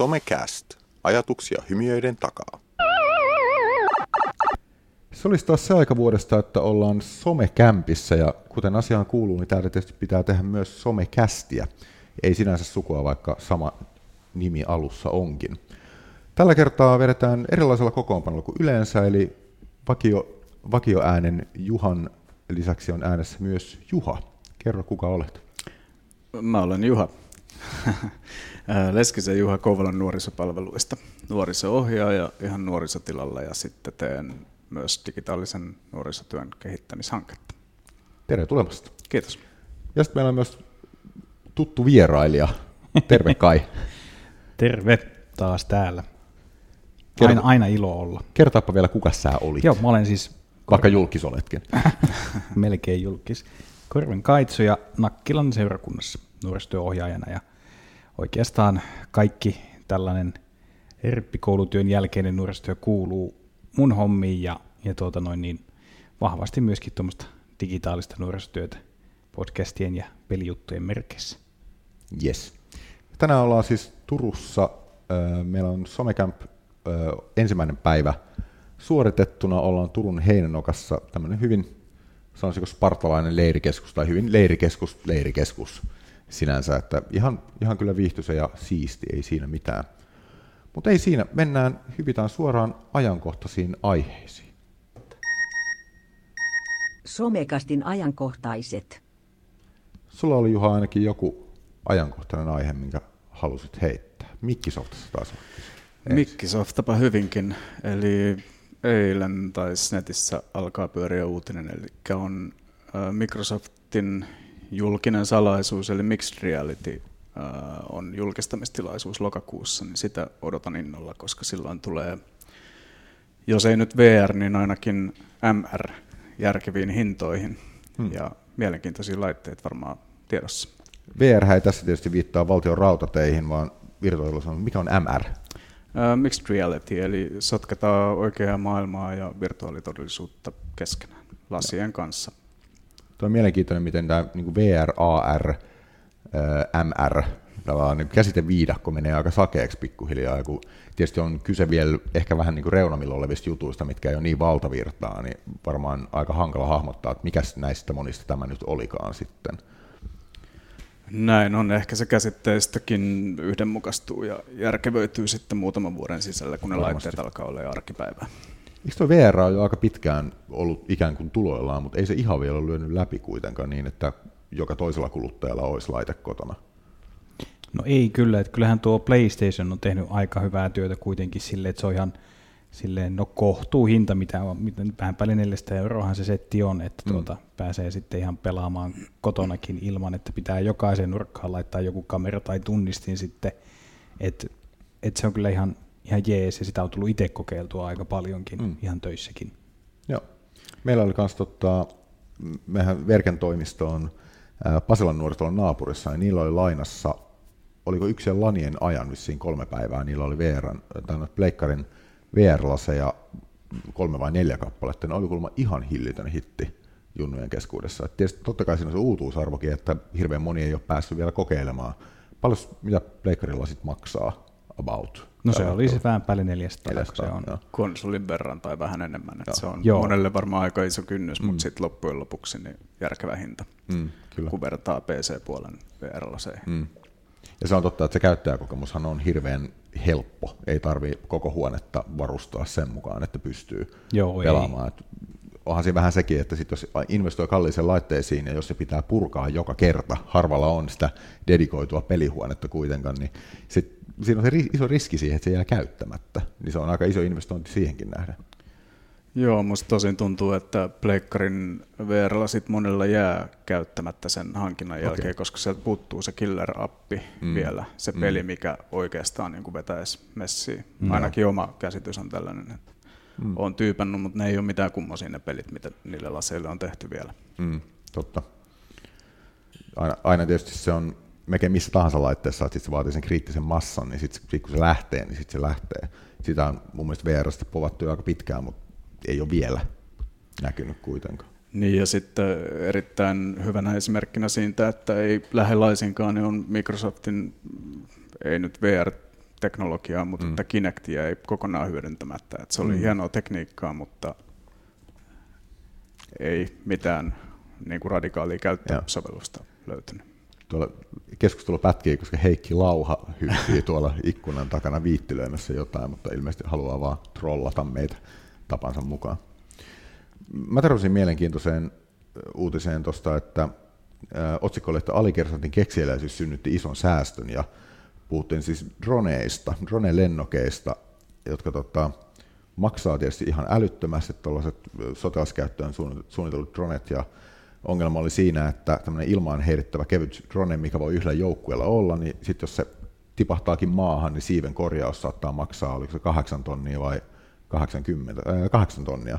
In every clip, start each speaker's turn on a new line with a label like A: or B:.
A: Somecast. Ajatuksia hymiöiden takaa.
B: Se olisi taas se aika vuodesta, että ollaan somekämpissä ja kuten asiaan kuuluu, niin täällä tietysti pitää tehdä myös somekästiä. Ei sinänsä sukua, vaikka sama nimi alussa onkin. Tällä kertaa vedetään erilaisella kokoonpanolla kuin yleensä, eli vakio, vakioäänen Juhan lisäksi on äänessä myös Juha. Kerro, kuka olet.
C: Mä olen Juha. Leskisen Juha Kouvolan nuorisopalveluista. Nuoriso-ohjaaja ihan nuorisotilalla ja sitten teen myös digitaalisen nuorisotyön kehittämishanketta.
B: Tere tulemasta.
C: Kiitos.
B: Ja sitten meillä on myös tuttu vierailija. Terve Kai.
D: Terve taas täällä. Aina, aina ilo olla.
B: Kertaapa vielä, kuka sä olit.
D: Joo, mä olen siis...
B: Vaikka julkis oletkin.
D: Melkein julkis. Korven Kaitsu ja Nakkilan seurakunnassa nuorisotyöohjaajana. Ja oikeastaan kaikki tällainen rippikoulutyön jälkeinen nuorisotyö kuuluu mun hommiin ja, ja tuota noin niin vahvasti myöskin tuommoista digitaalista nuorisotyötä podcastien ja pelijuttujen merkeissä.
B: Yes. Tänään ollaan siis Turussa. Meillä on Somecamp ensimmäinen päivä suoritettuna. Ollaan Turun Heinänokassa tämmöinen hyvin, sanoisiko spartalainen leirikeskus tai hyvin leirikeskus, leirikeskus sinänsä, että ihan, ihan kyllä viihtyisä ja siisti, ei siinä mitään. Mutta ei siinä, mennään, hypitään suoraan ajankohtaisiin aiheisiin.
E: Somekastin ajankohtaiset.
B: Sulla oli Juha ainakin joku ajankohtainen aihe, minkä halusit heittää. Mikkisoftassa taas
C: Mikkisoftapa hyvinkin, eli eilen taisi netissä alkaa pyöriä uutinen, eli on Microsoftin julkinen salaisuus, eli Mixed Reality on julkistamistilaisuus lokakuussa, niin sitä odotan innolla, koska silloin tulee, jos ei nyt VR, niin ainakin MR järkeviin hintoihin hmm. ja mielenkiintoisia laitteita varmaan tiedossa.
B: VR ei tässä tietysti viittaa valtion rautateihin, vaan virtuaalisuus on, mikä on MR?
C: Uh, mixed reality, eli sotketaan oikeaa maailmaa ja virtuaalitodellisuutta keskenään lasien kanssa.
B: Tuo on mielenkiintoinen, miten tämä niin VR, AR, MR, tavallaan niin käsiteviidakko menee aika sakeeksi pikkuhiljaa, kun tietysti on kyse vielä ehkä vähän niin kuin reunamilla olevista jutuista, mitkä ei ole niin valtavirtaa, niin varmaan aika hankala hahmottaa, että mikä näistä monista tämä nyt olikaan sitten.
C: Näin on. Ehkä se käsitteistäkin yhdenmukaistuu ja järkevöityy sitten muutaman vuoden sisällä, kun ne Varmasti. laitteet alkaa olla arkipäivää.
B: Eikö tuo VR on jo aika pitkään ollut ikään kuin tuloillaan, mutta ei se ihan vielä ole lyönyt läpi kuitenkaan niin, että joka toisella kuluttajalla olisi laite kotona?
D: No ei kyllä, että kyllähän tuo PlayStation on tehnyt aika hyvää työtä kuitenkin silleen, että se on ihan silleen, no kohtuu hinta, mitä on, mitä vähän päälle 400 euroahan se setti on, että mm. tuota, pääsee sitten ihan pelaamaan kotonakin ilman, että pitää jokaisen nurkkaan laittaa joku kamera tai tunnistin sitten, että et se on kyllä ihan, ihan jees ja sitä on tullut itse kokeiltua aika paljonkin mm. ihan töissäkin.
B: Joo. Meillä oli myös, tota, mehän Verken toimisto on Pasilan nuorisotalon naapurissa, niin niillä oli lainassa, oliko yksi lanien ajan vissiin kolme päivää, niillä oli VR, tai Pleikkarin VR-laseja kolme vai neljä kappaletta, ne oli kuulemma ihan hillitön hitti junnujen keskuudessa. Et tietysti totta kai siinä on se uutuusarvokin, että hirveän moni ei ole päässyt vielä kokeilemaan. Paljon mitä pleikkarilla sitten maksaa about?
D: No se oli se vähän päälle 400, 400 se on.
C: Jo. Konsolin verran tai vähän enemmän. Että se on Joo. monelle varmaan aika iso kynnys, mm. mutta sitten loppujen lopuksi niin järkevä hinta, mm, kyllä. kun vertaa PC-puolen VR-laseihin. Mm.
B: Ja se on totta, että se käyttäjäkokemushan on hirveän helppo. Ei tarvi koko huonetta varustaa sen mukaan, että pystyy Joo, pelaamaan. Et onhan siinä vähän sekin, että sit jos investoi kalliiseen laitteisiin ja jos se pitää purkaa joka kerta, harvalla on sitä dedikoitua pelihuonetta kuitenkaan, niin sit, siinä on se iso riski siihen, että se jää käyttämättä. Niin se on aika iso investointi siihenkin nähden.
C: Joo, musta tosin tuntuu, että Pleikkarin VRllä sit monella jää käyttämättä sen hankinnan okay. jälkeen, koska sieltä puuttuu se killer-appi mm. vielä, se mm. peli, mikä oikeastaan niin vetäisi messiin. Mm. Ainakin oma käsitys on tällainen, että mm. on tyypännyt, mutta ne ei ole mitään kummoisia ne pelit, mitä niille laseille on tehty vielä.
B: Mm, totta. Aina, aina tietysti se on melkein missä tahansa laitteessa, että sit se vaatii sen kriittisen massan, niin sitten sit kun se lähtee, niin sitten se lähtee. Sitä on mun mielestä VRstä povattu aika pitkään, mutta ei ole vielä näkynyt kuitenkaan.
C: Niin ja sitten erittäin hyvänä esimerkkinä siitä, että ei lähde laisinkaan, niin on Microsoftin, ei nyt VR teknologiaa, mutta mm. että Kinectia ei kokonaan hyödyntämättä. Että se oli mm. hienoa tekniikkaa, mutta ei mitään niin kuin radikaalia käyttösovellusta löytynyt.
B: Tuolla keskustelu pätkii, koska Heikki Lauha hyppii tuolla ikkunan takana viittilöimässä jotain, mutta ilmeisesti haluaa vaan trollata meitä tapansa mukaan. Mä tarvitsin mielenkiintoiseen uutiseen tuosta, että otsikko oli, että alikersantin keksieläisyys synnytti ison säästön ja puhuttiin siis droneista, drone-lennokeista, jotka tota, maksaa tietysti ihan älyttömästi tuollaiset sotilaskäyttöön suunnitellut dronet ja ongelma oli siinä, että tämmöinen ilmaan heidettävä kevyt drone, mikä voi yhdellä joukkueella olla, niin sitten jos se tipahtaakin maahan, niin siiven korjaus saattaa maksaa, oliko se 8 tonnia vai 80, äh, 8 tonnia.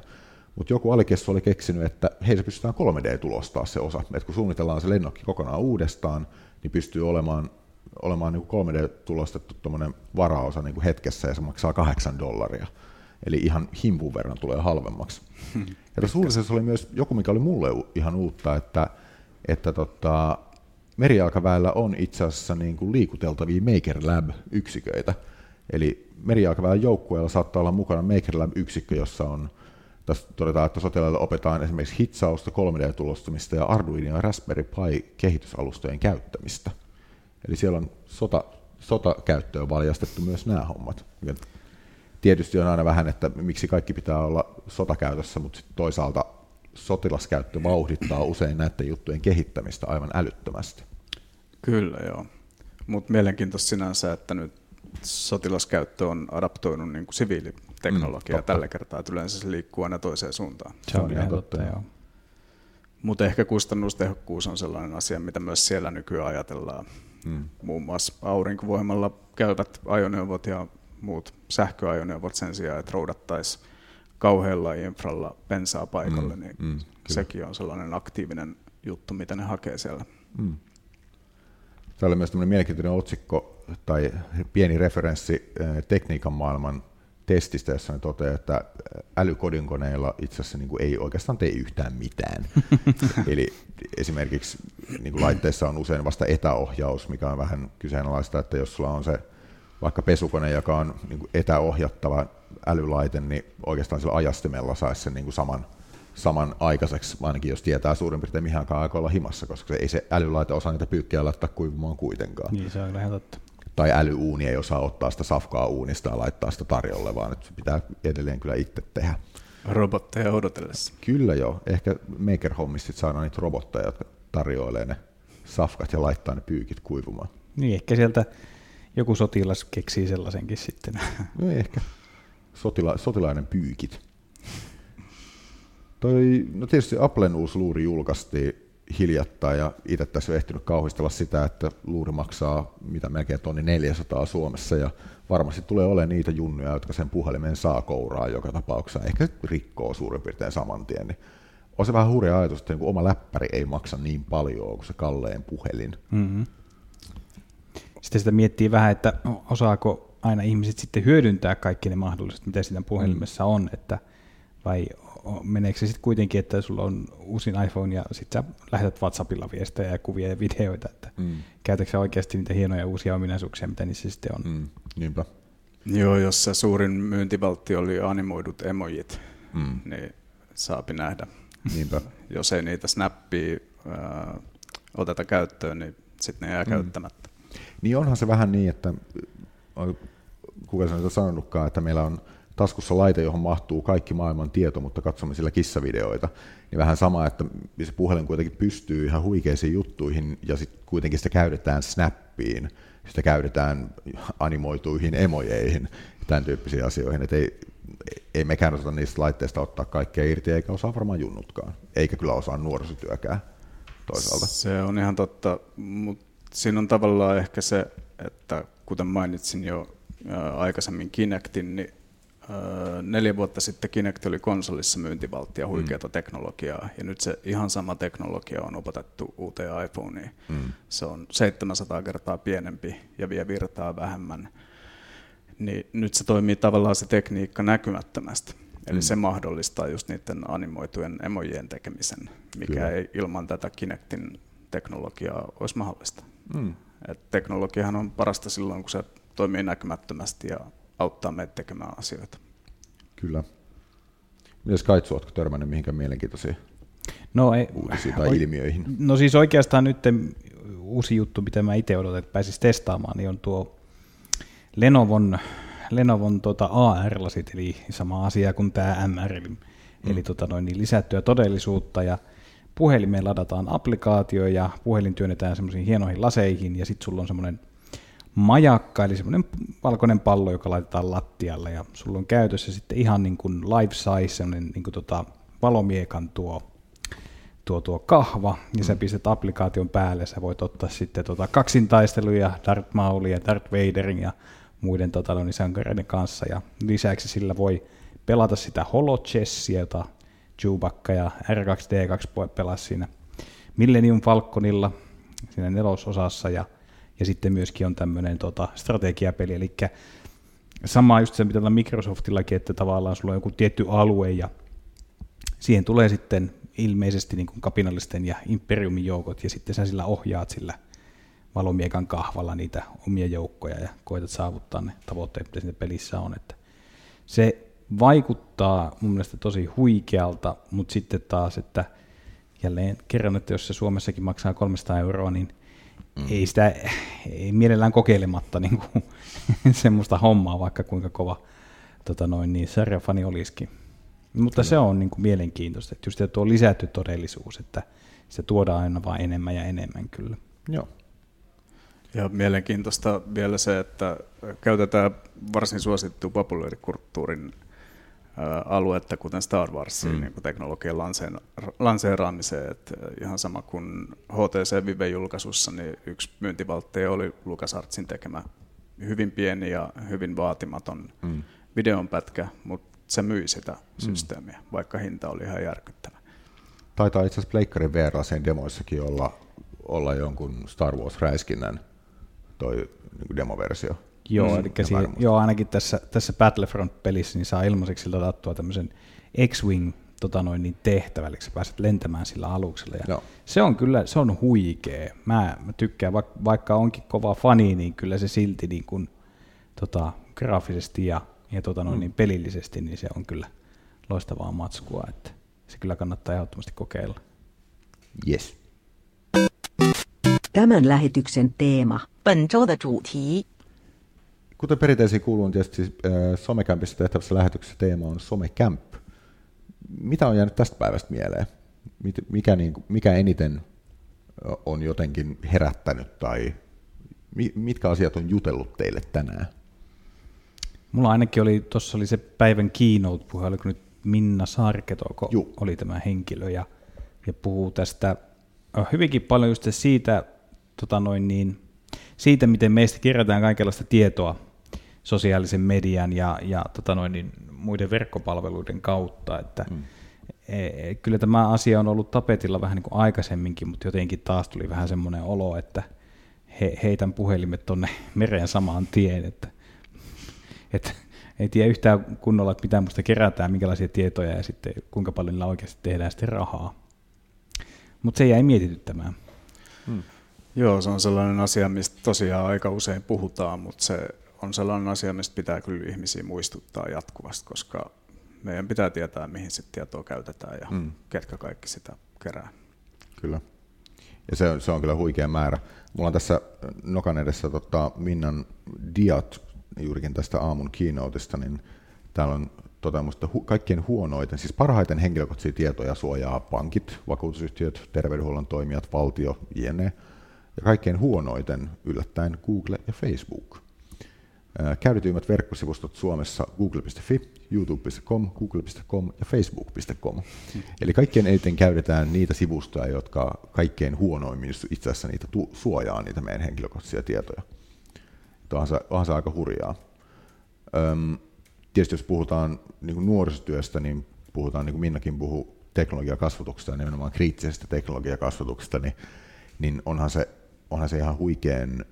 B: Mutta joku alikessu oli keksinyt, että hei se pystytään 3D-tulostaa se osa. Et kun suunnitellaan se lennokki kokonaan uudestaan, niin pystyy olemaan, olemaan niin 3D-tulostettu varaosa niin kuin hetkessä ja se maksaa 8 dollaria. Eli ihan himpun verran tulee halvemmaksi. Ja tässä oli myös joku, mikä oli mulle ihan uutta, että, että tota, merijalkaväellä on itse asiassa niin kuin liikuteltavia Maker Lab-yksiköitä. Eli merijalkaväen joukkueella saattaa olla mukana Maker Lab-yksikkö, jossa on tässä todetaan, että sotilaille opetaan esimerkiksi hitsausta, 3D-tulostamista ja Arduino ja Raspberry Pi kehitysalustojen käyttämistä. Eli siellä on sota, sotakäyttöön valjastettu myös nämä hommat. Tietysti on aina vähän, että miksi kaikki pitää olla sotakäytössä, mutta toisaalta sotilaskäyttö vauhdittaa usein näiden juttujen kehittämistä aivan älyttömästi.
C: Kyllä joo, mutta mielenkiintoista sinänsä, että nyt sotilaskäyttö on adaptoinut niin kuin siviiliteknologiaa mm, tällä kertaa, että yleensä se liikkuu aina toiseen suuntaan.
D: Se on ihan totta, totta joo.
C: Mutta ehkä kustannustehokkuus on sellainen asia, mitä myös siellä nykyään ajatellaan. Mm. Muun muassa aurinkovoimalla käyvät ajoneuvot ja muut sähköajoneuvot sen sijaan, että roudattaisiin kauhealla infralla bensaa paikalle, mm, niin mm, sekin on sellainen aktiivinen juttu, mitä ne hakee siellä. Mm.
B: Tämä oli myös mielenkiintoinen otsikko tai pieni referenssi eh, tekniikan maailman testistä, jossa ne toteaa, että älykodinkoneilla itse asiassa niin kuin ei oikeastaan tee yhtään mitään. Eli esimerkiksi niin kuin laitteessa on usein vasta etäohjaus, mikä on vähän kyseenalaista, että jos sulla on se vaikka pesukone, joka on niin kuin etäohjattava älylaite, niin oikeastaan sillä ajastimella saisi sen niin kuin saman, saman aikaiseksi, ainakin jos tietää suurin piirtein mihin aikaa olla himassa, koska se ei se älylaite osaa niitä pyykkiä laittaa kuivumaan kuitenkaan.
D: Niin, se on ihan totta.
B: Tai älyuuni ei osaa ottaa sitä safkaa uunista ja laittaa sitä tarjolle, vaan että se pitää edelleen kyllä itse tehdä.
C: Robotteja odotellessa.
B: Kyllä joo. Ehkä Maker-hommissa saadaan niitä robotteja, jotka tarjoilee ne safkat ja laittaa ne pyykit kuivumaan.
D: Niin, ehkä sieltä joku sotilas keksii sellaisenkin sitten.
B: No ehkä. Sotila, sotilainen pyykit. Toi, no tietysti Applen uusi luuri julkaistiin hiljattain ja itse tässä on ehtinyt kauhistella sitä, että luuri maksaa mitä melkein tonni 400 Suomessa ja varmasti tulee olemaan niitä junnuja, jotka sen puhelimen saa kouraa joka tapauksessa. Ehkä rikkoo suurin piirtein saman tien. Niin on se vähän hurja ajatus, että niin oma läppäri ei maksa niin paljon kuin se kalleen puhelin. Mm-hmm.
D: Sitten sitä miettii vähän, että osaako aina ihmiset sitten hyödyntää kaikki ne mahdollisuudet, mitä siinä puhelimessa on, että vai meneekö se sitten kuitenkin, että sulla on uusin iPhone ja sitten sä lähetät WhatsAppilla viestejä ja kuvia ja videoita, että mm. käytätkö oikeasti niitä hienoja uusia ominaisuuksia, mitä niissä sitten on. Mm.
B: Niinpä.
C: Joo, jos se suurin myyntivaltti oli animoidut emojit, mm. niin saapi nähdä. Niinpä. jos ei niitä snappia äh, oteta käyttöön, niin sitten ne jää mm. käyttämättä.
B: Niin onhan se vähän niin, että kuka se on sanonutkaan, että meillä on taskussa laite, johon mahtuu kaikki maailman tieto, mutta katsomme sillä kissavideoita, niin vähän sama, että se puhelin kuitenkin pystyy ihan huikeisiin juttuihin ja sitten kuitenkin sitä käytetään snappiin, sitä käytetään animoituihin emojeihin, tämän tyyppisiin asioihin, että ei, ei mekään osata niistä laitteista ottaa kaikkea irti, eikä osaa varmaan junnutkaan, eikä kyllä osaa nuorisotyökään toisaalta.
C: Se on ihan totta, mutta siinä on tavallaan ehkä se, että kuten mainitsin jo aikaisemmin Kinectin, niin neljä vuotta sitten Kinect oli konsolissa myyntivalttia huikeata mm. teknologiaa, ja nyt se ihan sama teknologia on opetettu uuteen iPhoneen. Mm. Se on 700 kertaa pienempi ja vie virtaa vähemmän. Niin nyt se toimii tavallaan se tekniikka näkymättömästi. Eli mm. se mahdollistaa just niiden animoitujen emojien tekemisen, mikä Kyllä. ei ilman tätä Kinectin teknologiaa olisi mahdollista. Mm. Et teknologiahan on parasta silloin, kun se toimii näkymättömästi ja auttaa meitä tekemään asioita.
B: Kyllä. Mites Kaitsu, oletko törmännyt mihinkään mielenkiintoisiin
D: No, ei,
B: uutisiin tai
D: oi-
B: ilmiöihin?
D: No siis oikeastaan nyt uusi juttu, mitä mä itse odotan, että pääsis testaamaan, niin on tuo Lenovon, Lenovon tota AR-lasit, eli sama asia kuin tämä MR, eli, mm. eli tota noin, niin lisättyä todellisuutta, ja puhelimeen ladataan applikaatio, ja puhelin työnnetään semmoisiin hienoihin laseihin, ja sitten sulla on semmoinen majakka, eli semmoinen valkoinen pallo, joka laitetaan lattialle, ja sulla on käytössä sitten ihan niin kuin life size, semmoinen niin kuin tota valomiekan tuo tuo, tuo kahva, ja sä pistät applikaation päälle, sä voit ottaa sitten tota kaksintaisteluja Darth ja Darth Vaderin ja muiden tota, sankareiden kanssa, ja lisäksi sillä voi pelata sitä holochessia, jota Chewbacca ja R2D2 pelasi siinä Millennium Falconilla siinä nelososassa, ja, ja sitten myöskin on tämmöinen tota, strategiapeli, eli sama just se, mitä tällä Microsoftillakin, että tavallaan sulla on joku tietty alue, ja siihen tulee sitten ilmeisesti niin kuin kapinallisten ja imperiumin joukot, ja sitten sä sillä ohjaat sillä valomiekan kahvalla niitä omia joukkoja ja koetat saavuttaa ne tavoitteet, mitä siinä pelissä on. Että se vaikuttaa mun mielestä tosi huikealta, mutta sitten taas, että jälleen kerran, että jos se Suomessakin maksaa 300 euroa, niin mm. ei sitä ei mielellään kokeilematta niin kuin, semmoista hommaa, vaikka kuinka kova tota noin, niin sarjafani olisikin. Mutta se on niin kuin mielenkiintoista, että just tuo lisätty todellisuus, että se tuodaan aina vain enemmän ja enemmän kyllä.
B: Joo.
C: Ja mielenkiintoista vielä se, että käytetään varsin suosittua populaarikulttuurin aluetta, kuten Star Warsin mm. niin teknologian lanseen, lanseeraamiseen. Että ihan sama kuin HTC Vive-julkaisussa, niin yksi myyntivaltteja oli LucasArtsin tekemä hyvin pieni ja hyvin vaatimaton mm. videonpätkä, mutta se myi sitä systeemiä, mm. vaikka hinta oli ihan järkyttävä.
B: Taitaa itse asiassa Pleikkarin vr sen demoissakin olla, olla jonkun Star Wars-räiskinnän toi niin demoversio.
D: Joo, mm, eli siihen, joo, ainakin tässä, tässä Battlefront-pelissä niin saa ilmaiseksi ladattua tämmöisen X-Wing tota noin, niin tehtävä, eli sä pääset lentämään sillä aluksella. Ja
B: Joo.
D: se on kyllä, se on huikea. Mä, mä tykkään, vaikka, vaikka onkin kova fani, niin kyllä se silti niin kuin, tota, graafisesti ja, ja tota noin, mm. niin pelillisesti, niin se on kyllä loistavaa matskua, että se kyllä kannattaa ehdottomasti kokeilla.
B: Yes.
E: Tämän lähetyksen teema.
F: 本周的主题
B: Kuten perinteisiin kuuluu, niin tietysti äh, Somecampissa tehtävässä lähetyksessä teema on Somecamp. Mitä on jäänyt tästä päivästä mieleen? Mikä, niin, mikä eniten on jotenkin herättänyt tai mi- mitkä asiat on jutellut teille tänään?
D: Mulla ainakin oli, tuossa oli se päivän keynote-puhe, oliko nyt Minna Sarketoko
B: Juu.
D: oli tämä henkilö, ja, ja puhuu tästä hyvinkin paljon just siitä, tota noin niin, siitä, miten meistä kerätään kaikenlaista tietoa sosiaalisen median ja, ja tota noin niin, muiden verkkopalveluiden kautta, että mm. e, kyllä tämä asia on ollut tapetilla vähän niin kuin aikaisemminkin, mutta jotenkin taas tuli vähän semmoinen olo, että he, heitän puhelimet tonne mereen samaan tien, että että ei tiedä yhtään kunnolla, että mitä musta kerätään, minkälaisia tietoja ja sitten kuinka paljon niillä oikeasti tehdään sitten rahaa. Mutta se jäi mietityttämään.
C: Joo, se on sellainen asia, mistä tosiaan aika usein puhutaan, mutta se on sellainen asia, mistä pitää kyllä ihmisiä muistuttaa jatkuvasti, koska meidän pitää tietää, mihin sitä tietoa käytetään ja mm. ketkä kaikki sitä kerää.
B: Kyllä. Ja se on, se on kyllä huikea määrä. Mulla on tässä nokan edessä tota, Minnan diat juurikin tästä aamun keynoteista, niin täällä on toteamus, että hu- kaikkein huonoiten, siis parhaiten henkilökohtaisia tietoja suojaa pankit, vakuutusyhtiöt, terveydenhuollon toimijat, valtio, jne. Ja kaikkein huonoiten yllättäen Google ja Facebook. Ää, Käytetyimmät verkkosivustot Suomessa google.fi, youtube.com, google.com ja facebook.com. Eli kaikkein eniten käytetään niitä sivustoja, jotka kaikkein huonoimmin itse asiassa niitä tu- suojaa niitä meidän henkilökohtaisia tietoja. Onhan se, onhan se aika hurjaa. Öm, tietysti jos puhutaan niin nuorisotyöstä, niin puhutaan, niin kuin Minnakin puhuu teknologiakasvatuksesta ja nimenomaan kriittisestä teknologiakasvatuksesta, niin, niin onhan, se, onhan se ihan huikean,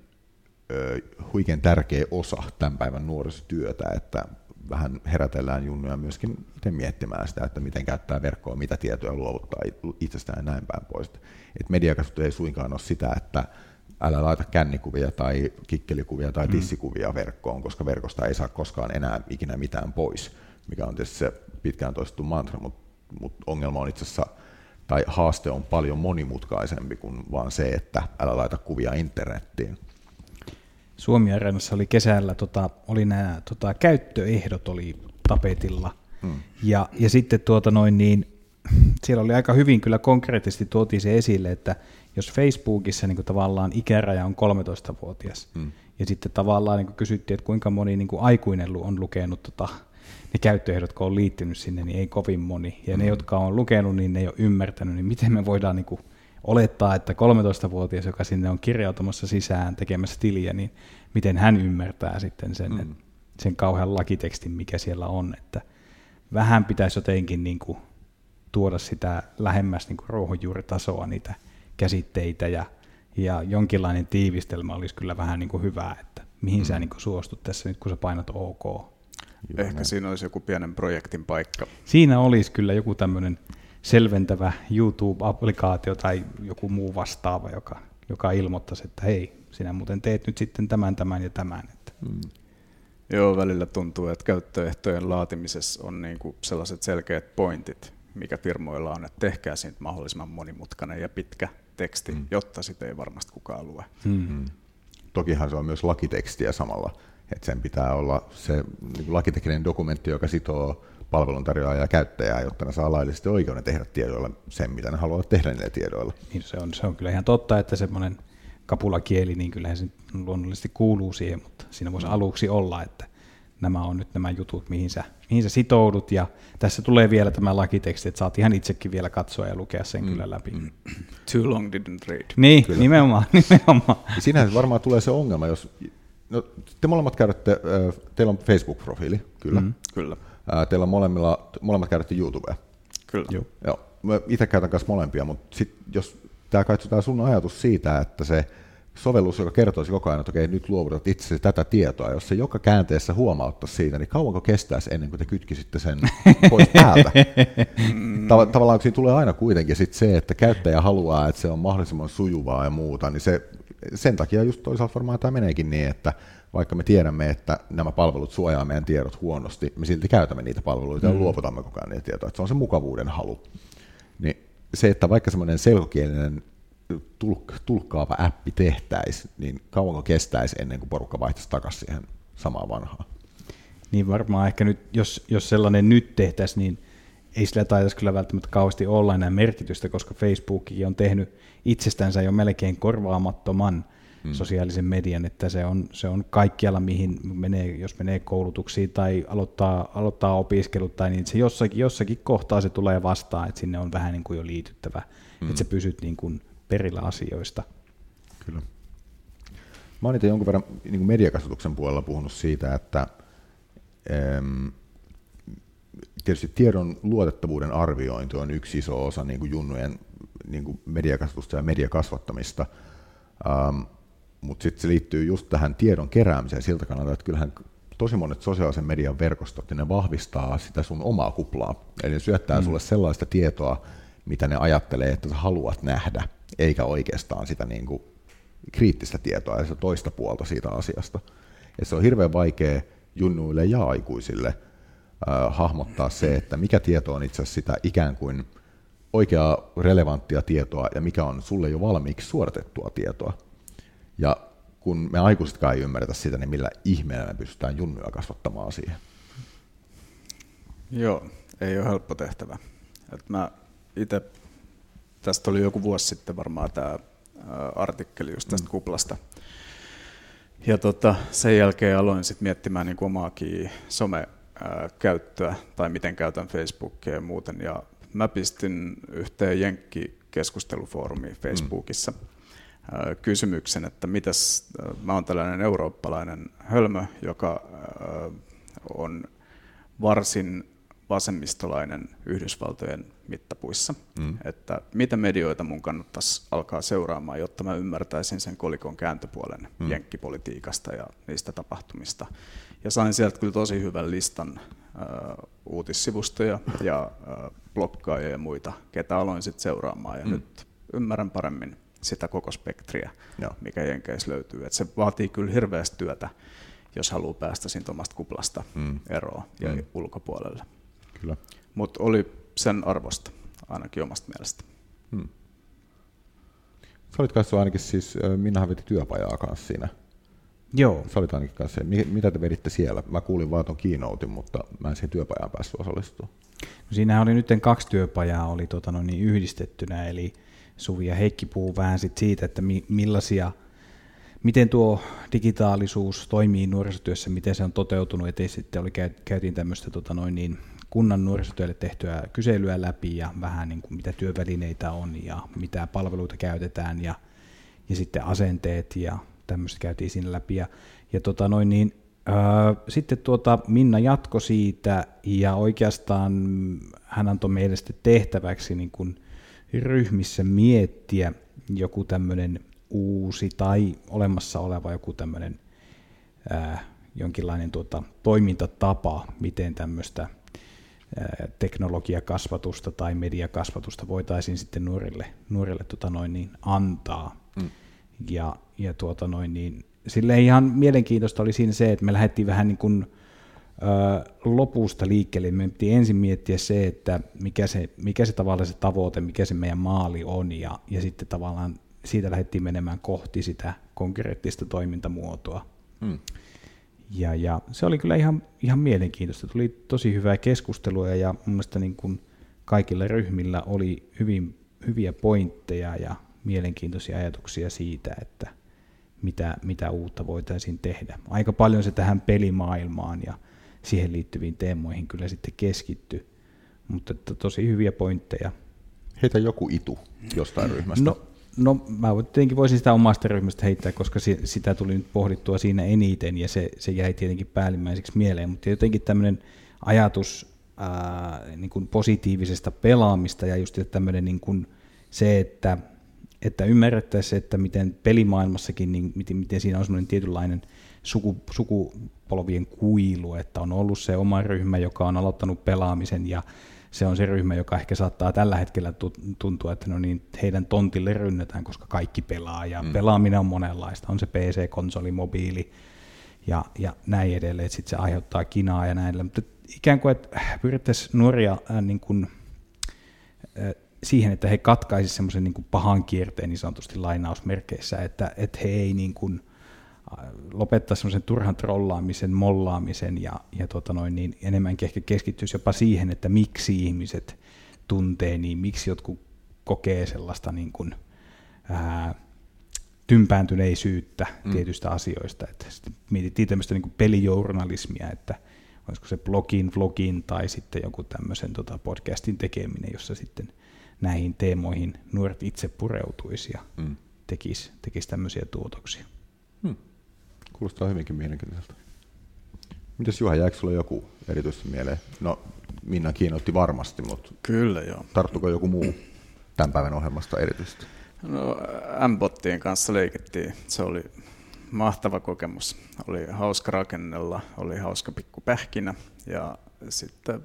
B: huikean tärkeä osa tämän päivän nuorisotyötä, että vähän herätellään junnuja myöskin itse miettimään sitä, että miten käyttää verkkoa, mitä tietoja luovuttaa itsestään ja näin päin pois. Et mediakasvatus ei suinkaan ole sitä, että älä laita kännikuvia tai kikkelikuvia tai tissikuvia verkkoon, koska verkosta ei saa koskaan enää ikinä mitään pois, mikä on tietysti se pitkään toistettu mantra, mutta mut ongelma on itse asiassa, tai haaste on paljon monimutkaisempi kuin vaan se, että älä laita kuvia internettiin.
D: Suomi Areenassa oli kesällä, tota, oli nämä tota, käyttöehdot oli tapetilla. Hmm. Ja, ja sitten tuota noin niin, siellä oli aika hyvin kyllä konkreettisesti tuotiin se esille, että jos Facebookissa niin kuin tavallaan ikäraja on 13-vuotias, hmm. ja sitten tavallaan niin kuin kysyttiin, että kuinka moni niin kuin aikuinen on lukenut tota, ne käyttöehdot, kun on liittynyt sinne, niin ei kovin moni. Ja hmm. ne, jotka on lukenut, niin ne ei ole ymmärtänyt, niin miten me voidaan niin kuin olettaa, että 13-vuotias, joka sinne on kirjautumassa sisään tekemässä tiliä, niin miten hän ymmärtää sitten sen, mm. sen kauhean lakitekstin, mikä siellä on. Että vähän pitäisi jotenkin niin kuin tuoda sitä lähemmäs niin kuin ruohonjuuritasoa, niitä käsitteitä ja, ja jonkinlainen tiivistelmä olisi kyllä vähän niin kuin hyvä, että mihin mm. sä niin kuin suostut tässä nyt, kun sä painat OK.
C: Ehkä näin. siinä olisi joku pienen projektin paikka.
D: Siinä olisi kyllä joku tämmöinen selventävä YouTube-applikaatio tai joku muu vastaava, joka, joka ilmoittaisi, että hei, sinä muuten teet nyt sitten tämän, tämän ja tämän. Että. Mm.
C: Joo, välillä tuntuu, että käyttöehtojen laatimisessa on niin kuin sellaiset selkeät pointit, mikä firmoilla on, että tehkää siitä mahdollisimman monimutkainen ja pitkä teksti, mm. jotta sitä ei varmasti kukaan lue. Mm-hmm.
B: Tokihan se on myös lakitekstiä samalla, että sen pitää olla se niin lakitekninen dokumentti, joka sitoo palveluntarjoajaa ja käyttäjää, jotta ne saa laillisesti oikeuden tehdä tiedoilla sen, mitä ne haluavat tehdä niillä tiedoilla.
D: Niin se, on, se on kyllä ihan totta, että semmoinen kapulakieli, niin kyllähän se luonnollisesti kuuluu siihen, mutta siinä voisi mm. aluksi olla, että nämä on nyt nämä jutut, mihin sä, mihin sä sitoudut, ja tässä tulee vielä tämä lakiteksti, että saat ihan itsekin vielä katsoa ja lukea sen mm. kyllä läpi. Mm.
C: Too long didn't read.
D: Niin, kyllä. nimenomaan. nimenomaan.
B: Siinähän varmaan tulee se ongelma, jos no, te molemmat käytätte, teillä on Facebook-profiili, kyllä. Mm.
C: Kyllä.
B: Teillä on molemmilla, molemmat käytätte YouTubea.
C: Kyllä.
B: Joo. Joo. Mä itse käytän kanssa molempia, mutta sit, jos tämä kai sun ajatus siitä, että se sovellus, joka kertoisi koko ajan, että okei, nyt luovutat itse tätä tietoa, jos se joka käänteessä huomauttaisi siitä, niin kauanko kestäisi ennen kuin te kytkisitte sen pois päältä? Tav- tavallaan siinä tulee aina kuitenkin sit se, että käyttäjä haluaa, että se on mahdollisimman sujuvaa ja muuta, niin se, sen takia just toisaalta varmaan tämä meneekin niin, että vaikka me tiedämme, että nämä palvelut suojaa meidän tiedot huonosti, me silti käytämme niitä palveluita ja mm. luovutamme koko ajan niitä tietoja, että se on se mukavuuden halu. Niin se, että vaikka semmoinen selkokielinen tulk, tulkkaava appi tehtäisiin, niin kauanko kestäisi ennen kuin porukka vaihtaisi takaisin siihen samaan vanhaan?
D: Niin varmaan ehkä nyt, jos, jos sellainen nyt tehtäisiin, niin ei sillä taitaisi kyllä välttämättä kauheasti olla enää merkitystä, koska Facebookkin on tehnyt itsestänsä jo melkein korvaamattoman hmm. sosiaalisen median, että se on, se on kaikkialla, mihin menee, jos menee koulutuksiin tai aloittaa, aloittaa opiskelut, tai niin se jossakin, jossakin kohtaa se tulee vastaan, että sinne on vähän niin kuin jo liityttävä, hmm. että sä pysyt niin kuin perillä asioista.
B: Kyllä. Mä oon jonkun verran niin kuin mediakasvatuksen puolella puhunut siitä, että em, tietysti tiedon luotettavuuden arviointi on yksi iso osa niin kuin junnujen niin kuin mediakasvatusta ja mediakasvattamista, um, mutta sitten se liittyy just tähän tiedon keräämiseen siltä kannalta, että kyllähän tosi monet sosiaalisen median verkostot, niin ne vahvistaa sitä sun omaa kuplaa. Eli ne syöttää mm. sulle sellaista tietoa, mitä ne ajattelee, että sä haluat nähdä, eikä oikeastaan sitä niin kuin kriittistä tietoa ja sitä toista puolta siitä asiasta. Ja se on hirveän vaikea junnuille ja aikuisille äh, hahmottaa se, että mikä tieto on itse asiassa sitä ikään kuin oikeaa relevanttia tietoa ja mikä on sulle jo valmiiksi suoritettua tietoa. Ja kun me aikuisetkaan ei ymmärretä sitä, niin millä ihmeellä me pystytään junnuja kasvattamaan siihen?
C: Joo, ei ole helppo tehtävä. Et mä itse, tästä oli joku vuosi sitten varmaan tämä artikkeli just tästä mm. kuplasta. Ja tota, sen jälkeen aloin sitten miettimään niin omaakin somekäyttöä tai miten käytän Facebookia ja muuten. Ja mä pistin yhteen Jenkki-keskustelufoorumiin Facebookissa mm. Kysymyksen, että mitäs, mä oon tällainen eurooppalainen hölmö, joka on varsin vasemmistolainen Yhdysvaltojen mittapuissa, mm. että mitä medioita mun kannattaisi alkaa seuraamaan, jotta mä ymmärtäisin sen kolikon kääntöpuolen mm. jenkkipolitiikasta ja niistä tapahtumista. Ja sain sieltä kyllä tosi hyvän listan uh, uutissivustoja ja uh, blokkaajia ja muita, ketä aloin sitten seuraamaan. Ja mm. nyt ymmärrän paremmin sitä koko spektriä,
B: Joo.
C: mikä Jenkeissä löytyy. Et se vaatii kyllä hirveästi työtä, jos haluaa päästä siitä omasta kuplasta mm. eroon ja mm. ulkopuolelle.
B: Kyllä.
C: Mutta oli sen arvosta, ainakin omasta mielestä.
B: Hmm. Sä olit kanssa ainakin siis, ö, Minnahan veti työpajaa kanssa siinä.
D: Joo,
B: Sä olit ainakin kanssa, Mi- mitä te veditte siellä? Mä kuulin vaan ton keynoutin, mutta mä en siihen työpajaan päässyt osallistumaan.
D: No siinähän oli nyt kaksi työpajaa oli tota, no niin, yhdistettynä, eli Suvi ja Heikki puhuu vähän sit siitä, että mi, millaisia, miten tuo digitaalisuus toimii nuorisotyössä, miten se on toteutunut, että sitten oli, käy- käytiin tämmöistä tota, noin niin, kunnan nuorisotyölle tehtyä kyselyä läpi ja vähän niin kuin mitä työvälineitä on ja mitä palveluita käytetään ja, ja sitten asenteet ja tämmöistä käytiin siinä läpi. Ja, ja tota noin niin, ää, sitten tuota Minna jatko siitä ja oikeastaan hän antoi meille sitten tehtäväksi niin kuin ryhmissä miettiä joku tämmöinen uusi tai olemassa oleva joku tämmöinen ää, jonkinlainen tuota, toimintatapa, miten tämmöistä ää, teknologiakasvatusta tai mediakasvatusta voitaisiin sitten nuorille, nuorille tota noin niin, antaa. Mm. Ja, ja tuota noin niin, sille ihan mielenkiintoista oli siinä se, että me lähdettiin vähän niin kuin ö, lopusta liikkeelle. Me piti ensin miettiä se, että mikä se, mikä se tavallaan se tavoite, mikä se meidän maali on, ja, ja sitten tavallaan siitä lähdettiin menemään kohti sitä konkreettista toimintamuotoa.
B: Hmm.
D: Ja, ja se oli kyllä ihan, ihan mielenkiintoista. Tuli tosi hyvää keskustelua ja mun mielestä niin kuin kaikilla ryhmillä oli hyvin, hyviä pointteja ja mielenkiintoisia ajatuksia siitä, että mitä, mitä uutta voitaisiin tehdä. Aika paljon se tähän pelimaailmaan ja siihen liittyviin teemoihin kyllä sitten keskitty, mutta että tosi hyviä pointteja.
B: Heitä joku itu jostain ryhmästä.
D: No, no mä tietenkin voisin sitä omasta ryhmästä heittää, koska si- sitä tuli nyt pohdittua siinä eniten ja se, se jäi tietenkin päällimmäiseksi mieleen, mutta jotenkin tämmöinen ajatus ää, niin kuin positiivisesta pelaamista ja just tämmöinen niin kuin se, että, että ymmärrettäisiin, että miten pelimaailmassakin, niin miten, miten siinä on semmoinen tietynlainen suku, sukupolvien kuilu, että on ollut se oma ryhmä, joka on aloittanut pelaamisen ja se on se ryhmä, joka ehkä saattaa tällä hetkellä tu- tuntua, että no niin, heidän tontille rynnätään, koska kaikki pelaa ja mm. pelaaminen on monenlaista. On se PC, konsoli, mobiili ja, ja näin edelleen, että sitten se aiheuttaa kinaa ja näin. Mutta ikään kuin, että pyrittäisiin nuoria äh, niin kuin, äh, siihen, että he katkaisivat semmoisen niin pahan kierteen niin sanotusti lainausmerkeissä, että, että he ei niin kuin, äh, lopettaa semmoisen turhan trollaamisen, mollaamisen ja, ja tota noin, niin enemmänkin ehkä keskittyisi jopa siihen, että miksi ihmiset tuntee niin, miksi jotkut kokee sellaista niin kuin, ää, tympääntyneisyyttä mm. tietystä asioista. Että sitten mietittiin tämmöistä niin pelijournalismia, että olisiko se blogin, vlogin tai sitten joku tämmöisen tota podcastin tekeminen, jossa sitten näihin teemoihin nuoret itse pureutuisi ja mm. tekisi, tekisi tämmöisiä tuotoksia.
B: Hmm. Kuulostaa hyvinkin mielenkiintoiselta. Mitäs Juha, jäikö sulle joku erityisesti mieleen? No, Minna kiinnoitti varmasti, mutta
C: Kyllä joo.
B: tarttuko joku muu tämän päivän ohjelmasta erityisesti?
C: No, M-bottien kanssa leikittiin. Se oli mahtava kokemus. Oli hauska rakennella, oli hauska pikku pähkinä ja sitten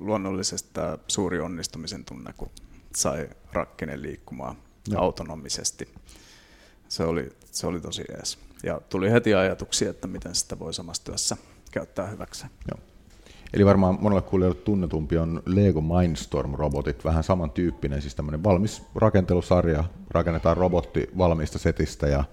C: luonnollisesti tämä suuri onnistumisen tunne, kun sai rakkinen liikkumaan
B: Joo.
C: autonomisesti. Se oli, se oli tosi ees. Ja tuli heti ajatuksia, että miten sitä voi samassa työssä käyttää hyväksi.
B: Joo. Eli varmaan monelle kuulijoille tunnetumpi on Lego Mindstorm-robotit, vähän samantyyppinen, siis tämmöinen valmis rakentelusarja, rakennetaan robotti valmiista setistä ja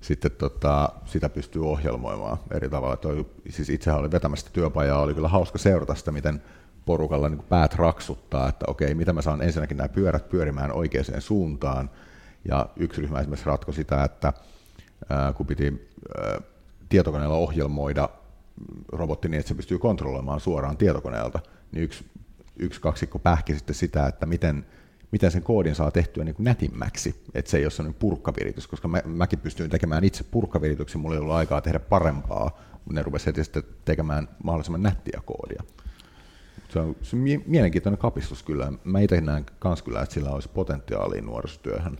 B: sitten tota, sitä pystyy ohjelmoimaan eri tavalla. Toi, siis itsehän oli vetämästä työpajaa, oli kyllä hauska seurata sitä, miten porukalla niin päät raksuttaa, että okei, mitä mä saan ensinnäkin nämä pyörät pyörimään oikeaan suuntaan, ja yksi ryhmä esimerkiksi ratkoi sitä, että kun piti tietokoneella ohjelmoida robotti niin, että se pystyy kontrolloimaan suoraan tietokoneelta, niin yksi, yksi kaksikko pähki sitten sitä, että miten, miten sen koodin saa tehtyä niin kuin nätimmäksi, että se ei ole sellainen purkkaviritys, koska mä, mäkin pystyin tekemään itse purkkavirityksen, mulla ei ollut aikaa tehdä parempaa, mutta ne rupesi heti sitten tekemään mahdollisimman nättiä koodia. Se on, se on mie- mielenkiintoinen kapistus kyllä. Mä itse näen kans kyllä, että sillä olisi potentiaalia nuorisotyöhön.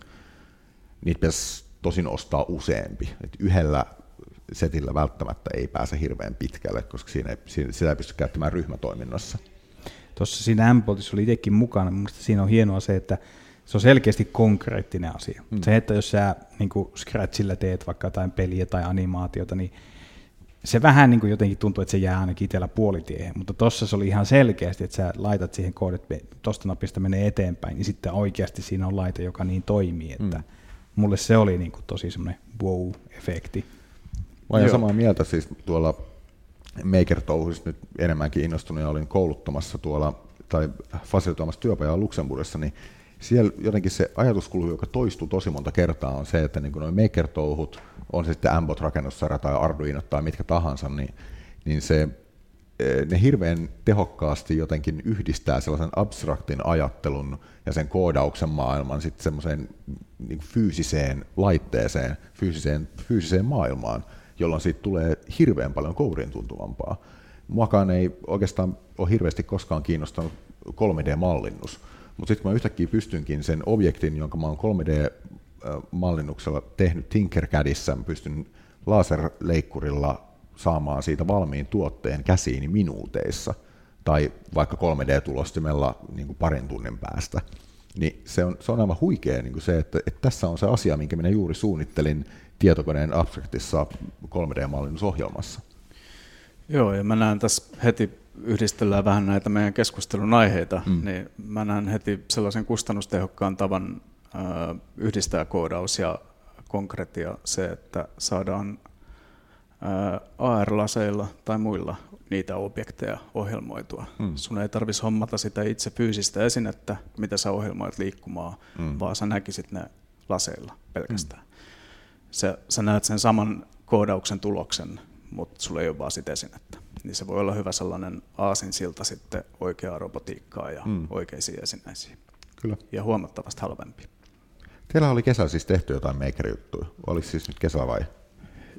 B: Niitä pitäisi tosin ostaa useampi. Et yhdellä setillä välttämättä ei pääse hirveän pitkälle, koska siinä ei, siinä, sitä ei pysty käyttämään ryhmätoiminnassa.
D: Tuossa siinä m oli itsekin mukana. Mielestäni siinä on hienoa se, että se on selkeästi konkreettinen asia. Mm. Se, että jos sä niin Scratchilla teet vaikka jotain peliä tai animaatiota, niin se vähän niin kuin jotenkin tuntuu, että se jää ainakin itsellä puolitiehen, mutta tuossa se oli ihan selkeästi, että sä laitat siihen koodit, tuosta napista menee eteenpäin, niin sitten oikeasti siinä on laite, joka niin toimii, että mm. mulle se oli niin kuin tosi semmoinen wow-efekti.
B: Mä olen samaa mieltä siis tuolla maker nyt enemmänkin innostunut ja olin kouluttamassa tuolla tai fasilitoimassa työpajaa Luxemburgissa, niin siellä jotenkin se ajatuskulku, joka toistuu tosi monta kertaa, on se, että niin noin maker-touhut, on se sitten Ambot-rakennussarja tai Arduino tai mitkä tahansa, niin, niin se, e, ne hirveän tehokkaasti jotenkin yhdistää sellaisen abstraktin ajattelun ja sen koodauksen maailman sitten semmoiseen niin fyysiseen laitteeseen, fyysiseen, fyysiseen maailmaan, jolloin siitä tulee hirveän paljon kouriin tuntuvampaa. Muakaan ei oikeastaan ole hirveästi koskaan kiinnostanut 3D-mallinnus, mutta sitten kun mä yhtäkkiä pystynkin sen objektin, jonka mä oon 3D-mallinnuksella tehnyt Tinkercadissä, mä pystyn laserleikkurilla saamaan siitä valmiin tuotteen käsiini minuuteissa, tai vaikka 3D-tulostimella niin parin tunnin päästä, niin se on, se on aivan huikea niin kuin se, että, että tässä on se asia, minkä minä juuri suunnittelin tietokoneen abstraktissa 3D-mallinnusohjelmassa.
C: Joo, ja mä näen tässä heti yhdistellään vähän näitä meidän keskustelun aiheita, mm. niin mä näen heti sellaisen kustannustehokkaan tavan äh, yhdistää koodaus ja konkretia se, että saadaan äh, AR-laseilla tai muilla niitä objekteja ohjelmoitua. Mm. Sun ei tarvitsisi hommata sitä itse fyysistä esinettä, mitä sä ohjelmoit liikkumaan, mm. vaan sä näkisit ne laseilla pelkästään. Mm. Sä, sä näet sen saman koodauksen tuloksen, mutta sulla ei ole vaan sitä esinettä niin se voi olla hyvä sellainen aasinsilta sitten oikeaa robotiikkaa ja mm. oikeisiin esineisiin.
B: Kyllä.
C: Ja huomattavasti halvempi.
B: Teillä oli kesällä siis tehty jotain maker-juttuja. Oliko siis nyt kesä vai?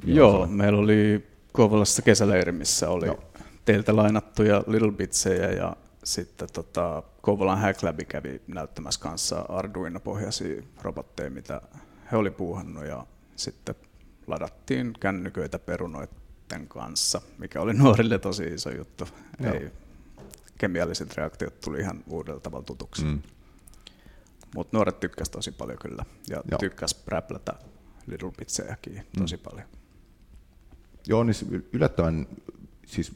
C: Joo, Joo meillä oli Kouvolassa kesäleiri, missä oli Joo. teiltä lainattuja Little Bitsejä ja sitten tota, Kouvolan Hack Lab kävi näyttämässä kanssa Arduino-pohjaisia robotteja, mitä he oli puuhannut ja sitten ladattiin kännyköitä, perunoita niiden kanssa, mikä oli nuorille tosi iso juttu. Ei, kemialliset reaktiot tuli ihan uudella tavalla tutuksi. Mm. Mutta nuoret tykkäsivät tosi paljon kyllä, ja Joo. tykkäs präplätä Little Bitsejäkin mm. tosi paljon.
B: Joo, niin yllättävän, siis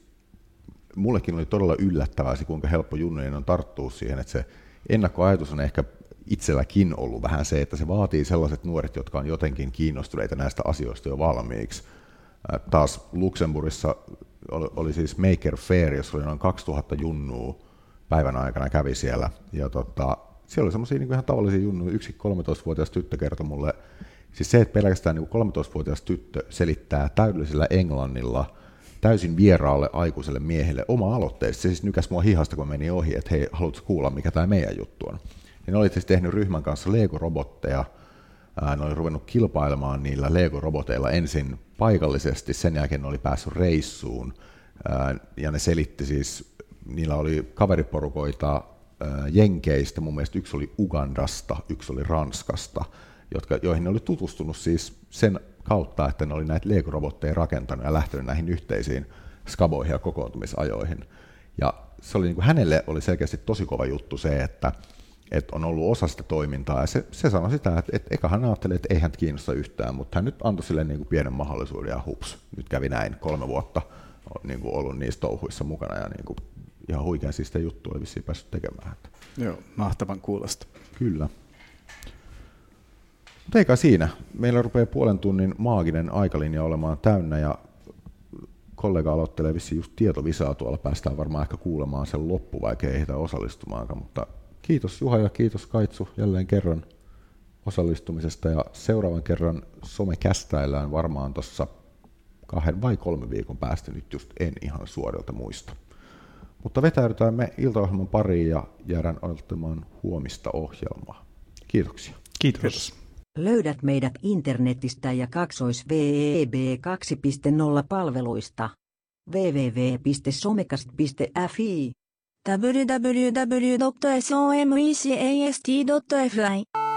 B: mullekin oli todella yllättävää se, kuinka helppo junnojen on tarttua siihen, että se ennakkoajatus on ehkä itselläkin ollut vähän se, että se vaatii sellaiset nuoret, jotka on jotenkin kiinnostuneita näistä asioista jo valmiiksi, taas Luxemburgissa oli, oli siis Maker Fair, jossa oli noin 2000 junnua päivän aikana kävi siellä. Ja tota, siellä oli semmoisia niin ihan tavallisia junnuja. Yksi 13-vuotias tyttö kertoi mulle, siis se, että pelkästään niin 13-vuotias tyttö selittää täydellisellä englannilla täysin vieraalle aikuiselle miehelle oma aloitteesta. Se siis nykäs mua hihasta, kun meni ohi, että hei, haluatko kuulla, mikä tämä meidän juttu on. Ja ne oli siis tehnyt ryhmän kanssa Lego-robotteja, ne oli ruvennut kilpailemaan niillä Lego-roboteilla ensin paikallisesti, sen jälkeen ne oli päässyt reissuun, ja ne selitti siis, niillä oli kaveriporukoita Jenkeistä, mun mielestä yksi oli Ugandasta, yksi oli Ranskasta, jotka, joihin ne oli tutustunut siis sen kautta, että ne oli näitä Lego-robotteja rakentanut ja lähtenyt näihin yhteisiin skaboihin ja kokoontumisajoihin. Ja se oli niin kuin, hänelle oli selkeästi tosi kova juttu se, että että on ollut osa sitä toimintaa. Ja se, se sanoi sitä, että, että eka hän ajatteli, että ei hän kiinnosta yhtään, mutta hän nyt antoi sille niin kuin pienen mahdollisuuden ja hups, nyt kävi näin kolme vuotta niin kuin ollut niissä touhuissa mukana ja niin kuin ihan huikean siistä juttu oli vissiin päässyt tekemään.
C: Joo, mahtavan kuulosta.
B: Kyllä. Mutta eikä siinä. Meillä rupeaa puolen tunnin maaginen aikalinja olemaan täynnä ja kollega aloittelee vissiin just tietovisaa tuolla. Päästään varmaan ehkä kuulemaan sen loppu, vaikka ei ehditä osallistumaankaan, mutta Kiitos Juha ja kiitos Kaitsu jälleen kerran osallistumisesta ja seuraavan kerran somekästäillään varmaan tuossa kahden vai kolmen viikon päästä, nyt just en ihan suorilta muista. Mutta vetäydytään me iltaohjelman pariin ja jäädään odottamaan huomista ohjelmaa. Kiitoksia.
D: Kiitos. Kiitos.
E: Löydät meidät internetistä ja kaksois VEB 2.0 palveluista www.somekast.fi
G: www.somecast.fi